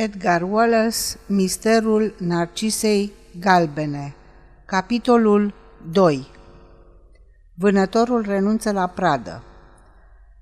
Edgar Wallace, Misterul Narcisei Galbene Capitolul 2 Vânătorul renunță la pradă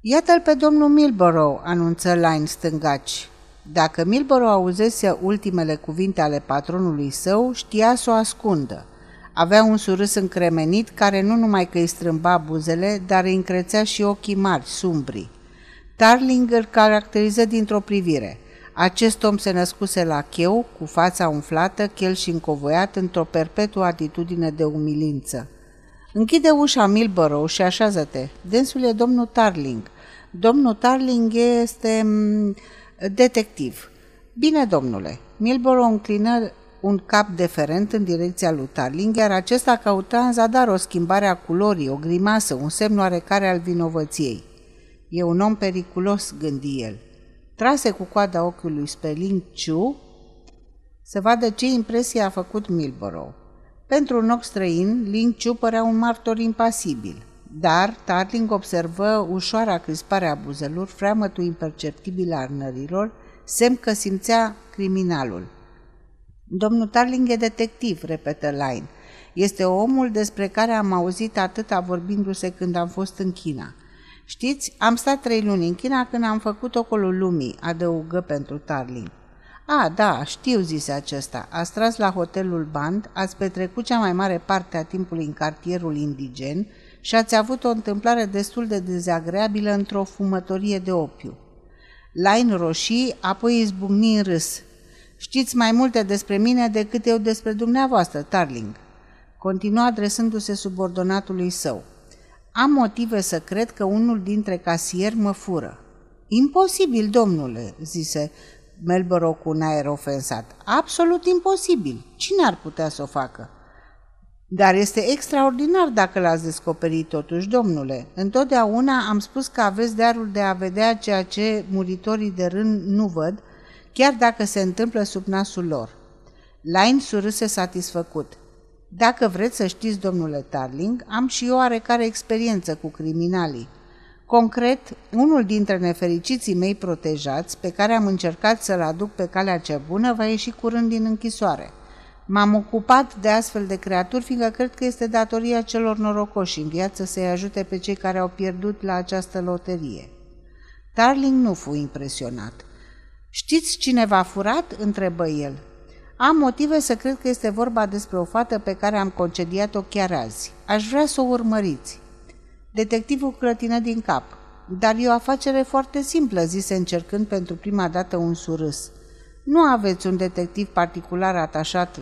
Iată-l pe domnul Milborough, anunță Line stângaci. Dacă Milborough auzese ultimele cuvinte ale patronului său, știa să o ascundă. Avea un surâs încremenit care nu numai că îi strâmba buzele, dar îi încrețea și ochii mari, sumbri. Tarling îl caracteriză dintr-o privire – acest om se născuse la cheu, cu fața umflată, chel și încovoiat, într-o perpetuă atitudine de umilință. Închide ușa Milborough și așează-te. Dânsul e domnul Tarling. Domnul Tarling este mm, detectiv. Bine, domnule. Milborough înclină un cap deferent în direcția lui Tarling, iar acesta căuta în zadar o schimbare a culorii, o grimasă, un semn oarecare al vinovăției. E un om periculos, gândi el trase cu coada ochiului spre Ling Chu să vadă ce impresie a făcut Milborough. Pentru un ochi străin, Ling Chu părea un martor impasibil, dar Tarling observă ușoara crispare a buzelor, freamătul imperceptibil al nărilor, semn că simțea criminalul. Domnul Tarling e detectiv, repetă Line. Este omul despre care am auzit atâta vorbindu-se când am fost în China. Știți, am stat trei luni în China când am făcut ocolul lumii, adăugă pentru Tarling. A, da, știu, zise acesta. Ați tras la hotelul Band, ați petrecut cea mai mare parte a timpului în cartierul indigen și ați avut o întâmplare destul de dezagreabilă într-o fumătorie de opiu. Lain roșii, apoi izbucni în râs. Știți mai multe despre mine decât eu despre dumneavoastră, Tarling. Continua adresându-se subordonatului său. Am motive să cred că unul dintre casieri mă fură. Imposibil, domnule, zise Melborough cu un aer ofensat. Absolut imposibil. Cine ar putea să o facă? Dar este extraordinar dacă l-ați descoperit totuși, domnule. Întotdeauna am spus că aveți darul de a vedea ceea ce muritorii de rând nu văd, chiar dacă se întâmplă sub nasul lor. Lain surâse satisfăcut. Dacă vreți să știți, domnule Tarling, am și eu oarecare experiență cu criminalii. Concret, unul dintre nefericiții mei protejați, pe care am încercat să-l aduc pe calea cea bună, va ieși curând din închisoare. M-am ocupat de astfel de creaturi, fiindcă cred că este datoria celor norocoși în viață să-i ajute pe cei care au pierdut la această loterie. Tarling nu fu impresionat. Știți cine v-a furat?" întrebă el. Am motive să cred că este vorba despre o fată pe care am concediat-o chiar azi. Aș vrea să o urmăriți. Detectivul clătină din cap. Dar e o afacere foarte simplă, zise încercând pentru prima dată un surâs. Nu aveți un detectiv particular atașat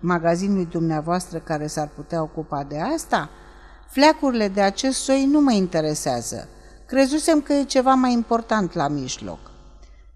magazinului dumneavoastră care s-ar putea ocupa de asta? Fleacurile de acest soi nu mă interesează. Crezusem că e ceva mai important la mijloc.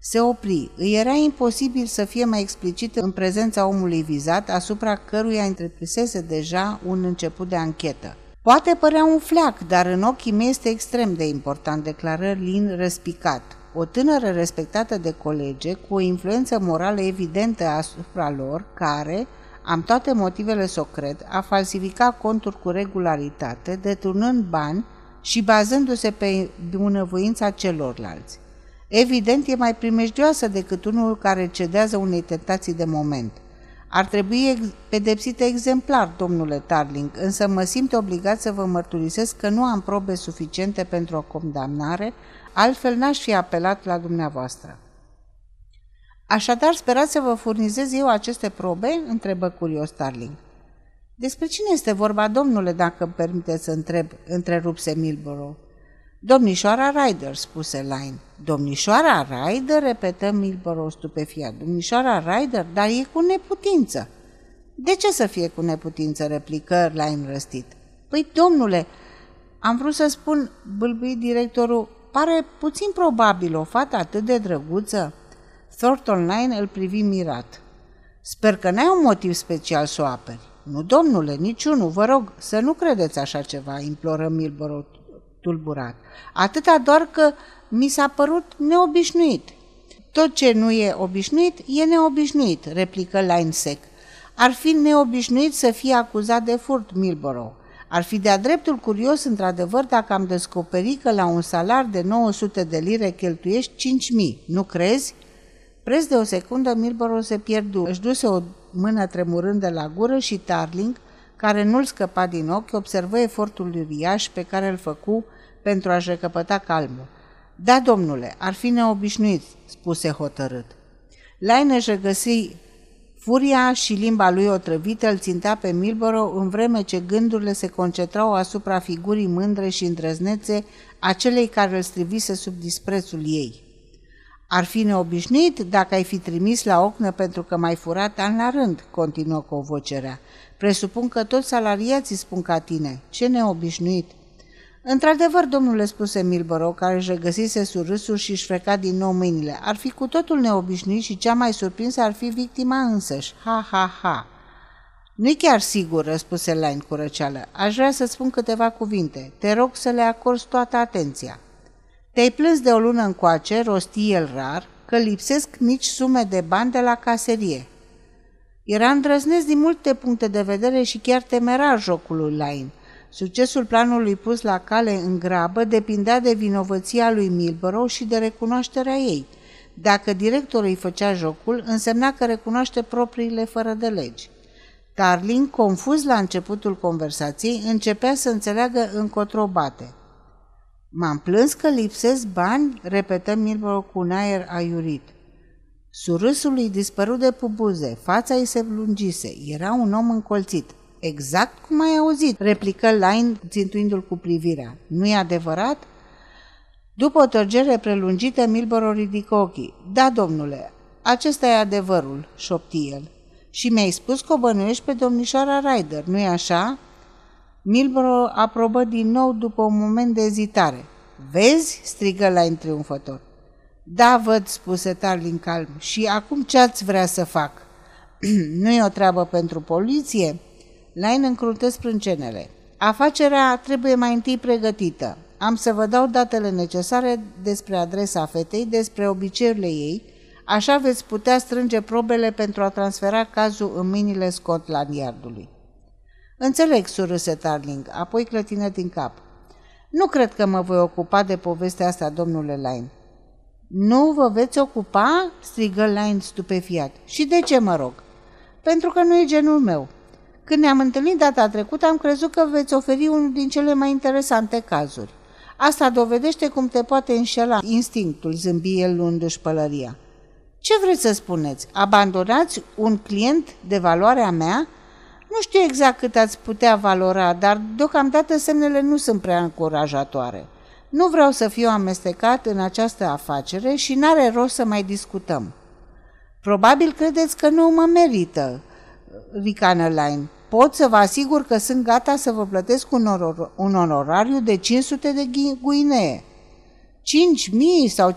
Se opri. Îi era imposibil să fie mai explicit în prezența omului vizat, asupra căruia întreprisese deja un început de anchetă. Poate părea un fleac, dar în ochii mei este extrem de important, declară Lin răspicat. O tânără respectată de colege, cu o influență morală evidentă asupra lor, care, am toate motivele să o cred, a falsificat conturi cu regularitate, deturnând bani și bazându-se pe bunăvoința celorlalți. Evident, e mai primejdioasă decât unul care cedează unei tentații de moment. Ar trebui pedepsită exemplar, domnule Tarling, însă mă simt obligat să vă mărturisesc că nu am probe suficiente pentru o condamnare, altfel n-aș fi apelat la dumneavoastră. Așadar, sperați să vă furnizez eu aceste probe? întrebă curios Tarling. Despre cine este vorba, domnule, dacă îmi permiteți să întreb, întrerupse Milborough. Domnișoara Ryder, spuse Line. Domnișoara Ryder, repetă Milborough stupefiat. Domnișoara Ryder, dar e cu neputință. De ce să fie cu neputință, replică Line răstit. Păi, domnule, am vrut să spun, bâlbâi directorul, pare puțin probabil o fată atât de drăguță. Thornton Line îl privi mirat. Sper că n-ai un motiv special să o aperi. Nu, domnule, niciunul, vă rog, să nu credeți așa ceva, imploră Milborough tulburat. Atâta doar că mi s-a părut neobișnuit. Tot ce nu e obișnuit, e neobișnuit, replică Line sec. Ar fi neobișnuit să fie acuzat de furt Milborough. Ar fi de-a dreptul curios, într-adevăr, dacă am descoperit că la un salar de 900 de lire cheltuiești 5.000, nu crezi? Preț de o secundă, Milboro se pierdu. Își duse o mână tremurând de la gură și Tarling, care nu-l scăpa din ochi, observă efortul uriaș pe care îl făcu pentru a-și recăpăta calmul. Da, domnule, ar fi neobișnuit, spuse hotărât. Laineș își regăsi furia și limba lui otrăvită îl țintea pe Milboro în vreme ce gândurile se concentrau asupra figurii mândre și îndrăznețe a celei care îl strivise sub disprețul ei. Ar fi neobișnuit dacă ai fi trimis la ocnă pentru că mai furat an la rând, continuă cu o voce rea. Presupun că toți salariații spun ca tine. Ce neobișnuit! Într-adevăr, domnule, spuse Milborough, care își regăsise surâsul și își freca din nou mâinile, ar fi cu totul neobișnuit și cea mai surprinsă ar fi victima însăși. Ha, ha, ha! Nu-i chiar sigur, răspuse Lain cu răceală. Aș vrea să spun câteva cuvinte. Te rog să le acorzi toată atenția. Te-ai plâns de o lună încoace, rosti el rar, că lipsesc mici sume de bani de la caserie. Era îndrăznesc din multe puncte de vedere și chiar temerar jocul lui Lain. Succesul planului pus la cale în grabă depindea de vinovăția lui Milborough și de recunoașterea ei. Dacă directorul îi făcea jocul, însemna că recunoaște propriile fără de legi. Tarling, confuz la începutul conversației, începea să înțeleagă încotro bate. M-am plâns că lipsesc bani?" repetă Milborough cu un aer aiurit. Surâsul îi dispărut de pubuze, fața îi se lungise, era un om încolțit. Exact cum ai auzit, replică Line, țintuindu-l cu privirea. Nu-i adevărat? După o tărgere prelungită, Milboro ridică ochii. Da, domnule, acesta e adevărul, șopti el. Și mi-ai spus că o bănuiești pe domnișoara Ryder, nu-i așa? Milboro aprobă din nou după un moment de ezitare. Vezi? strigă Line triumfător. Da, văd, spuse Tarlin calm. Și acum ce ați vrea să fac? nu e o treabă pentru poliție? Lain încruntă sprâncenele. Afacerea trebuie mai întâi pregătită. Am să vă dau datele necesare despre adresa fetei, despre obiceiurile ei, așa veți putea strânge probele pentru a transfera cazul în mâinile Scotland Yardului. Înțeleg, surâse Tarling, apoi clătină din cap. Nu cred că mă voi ocupa de povestea asta, domnule Lain. Nu vă veți ocupa?" strigă Lain stupefiat. Și de ce mă rog?" Pentru că nu e genul meu. Când ne-am întâlnit data trecută, am crezut că veți oferi unul din cele mai interesante cazuri. Asta dovedește cum te poate înșela instinctul, zâmbi el luându-și pălăria. Ce vreți să spuneți? Abandonați un client de valoarea mea? Nu știu exact cât ați putea valora, dar deocamdată semnele nu sunt prea încurajatoare. Nu vreau să fiu amestecat în această afacere și n-are rost să mai discutăm. Probabil credeți că nu mă merită, ricană Line. Pot să vă asigur că sunt gata să vă plătesc un, oror, un onorariu de 500 de guinee. 5.000 sau 50.000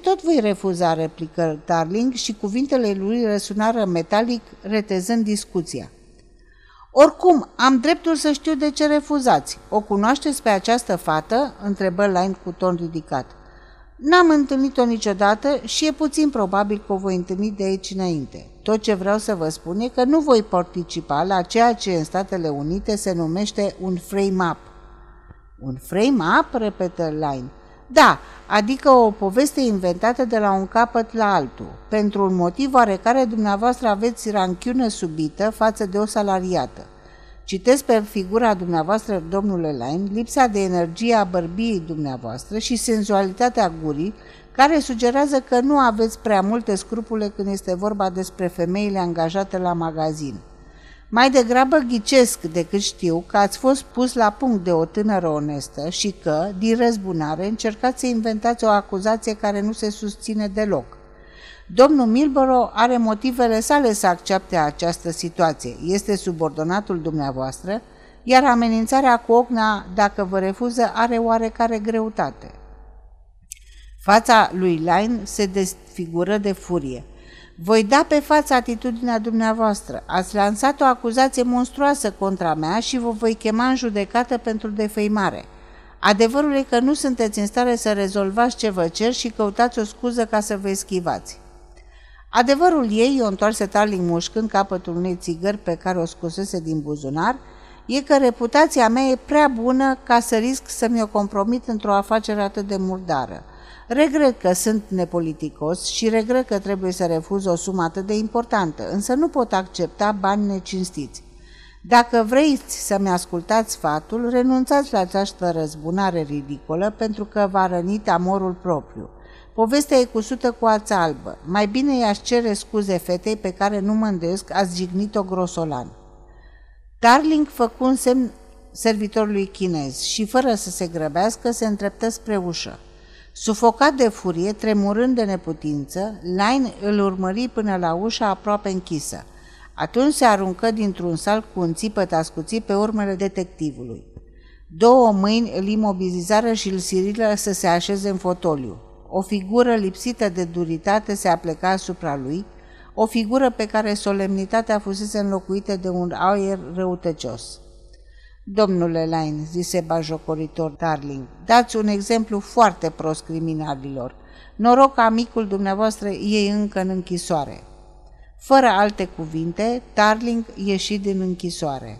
tot voi refuza, replică Darling și cuvintele lui răsunară metalic, retezând discuția. Oricum, am dreptul să știu de ce refuzați. O cunoașteți pe această fată?" întrebă Line cu ton ridicat. N-am întâlnit-o niciodată și e puțin probabil că o voi întâlni de aici înainte. Tot ce vreau să vă spun e că nu voi participa la ceea ce în Statele Unite se numește un frame-up. Un frame-up? repetă Line. Da, adică o poveste inventată de la un capăt la altul. Pentru un motiv oarecare dumneavoastră aveți ranchiună subită față de o salariată. Citesc pe figura dumneavoastră, domnule Line, lipsa de energie a bărbiei dumneavoastră și senzualitatea gurii, care sugerează că nu aveți prea multe scrupule când este vorba despre femeile angajate la magazin. Mai degrabă ghicesc decât știu că ați fost pus la punct de o tânără onestă și că, din răzbunare, încercați să inventați o acuzație care nu se susține deloc. Domnul Milboro are motivele sale să accepte această situație. Este subordonatul dumneavoastră, iar amenințarea cu ocna, dacă vă refuză, are oarecare greutate. Fața lui Line se desfigură de furie. Voi da pe față atitudinea dumneavoastră. Ați lansat o acuzație monstruoasă contra mea și vă voi chema în judecată pentru defăimare. Adevărul e că nu sunteți în stare să rezolvați ce vă cer și căutați o scuză ca să vă eschivați. Adevărul ei, o întoarse Tarling mușcând capătul unei țigări pe care o scosese din buzunar, e că reputația mea e prea bună ca să risc să mi-o compromit într-o afacere atât de murdară. Regret că sunt nepoliticos și regret că trebuie să refuz o sumă atât de importantă, însă nu pot accepta bani necinstiți. Dacă vreți să-mi ascultați sfatul, renunțați la această răzbunare ridicolă pentru că v-a rănit amorul propriu. Povestea e cusută cu ața albă. Mai bine i-aș cere scuze fetei pe care nu mă îndoiesc ați jignit-o grosolan. Darling făcu un semn servitorului chinez și, fără să se grăbească, se întreptă spre ușă. Sufocat de furie, tremurând de neputință, Line îl urmări până la ușa aproape închisă. Atunci se aruncă dintr-un sal cu un țipăt ascuțit pe urmele detectivului. Două mâini îl imobilizară și îl sirilă să se așeze în fotoliu. O figură lipsită de duritate se apleca asupra lui, o figură pe care solemnitatea fusese înlocuită de un aer răutăcios. Domnule Line, zise bajocoritor Darling, dați un exemplu foarte prost criminalilor. Noroc că amicul dumneavoastră e încă în închisoare. Fără alte cuvinte, Darling ieși din închisoare.